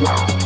Wow.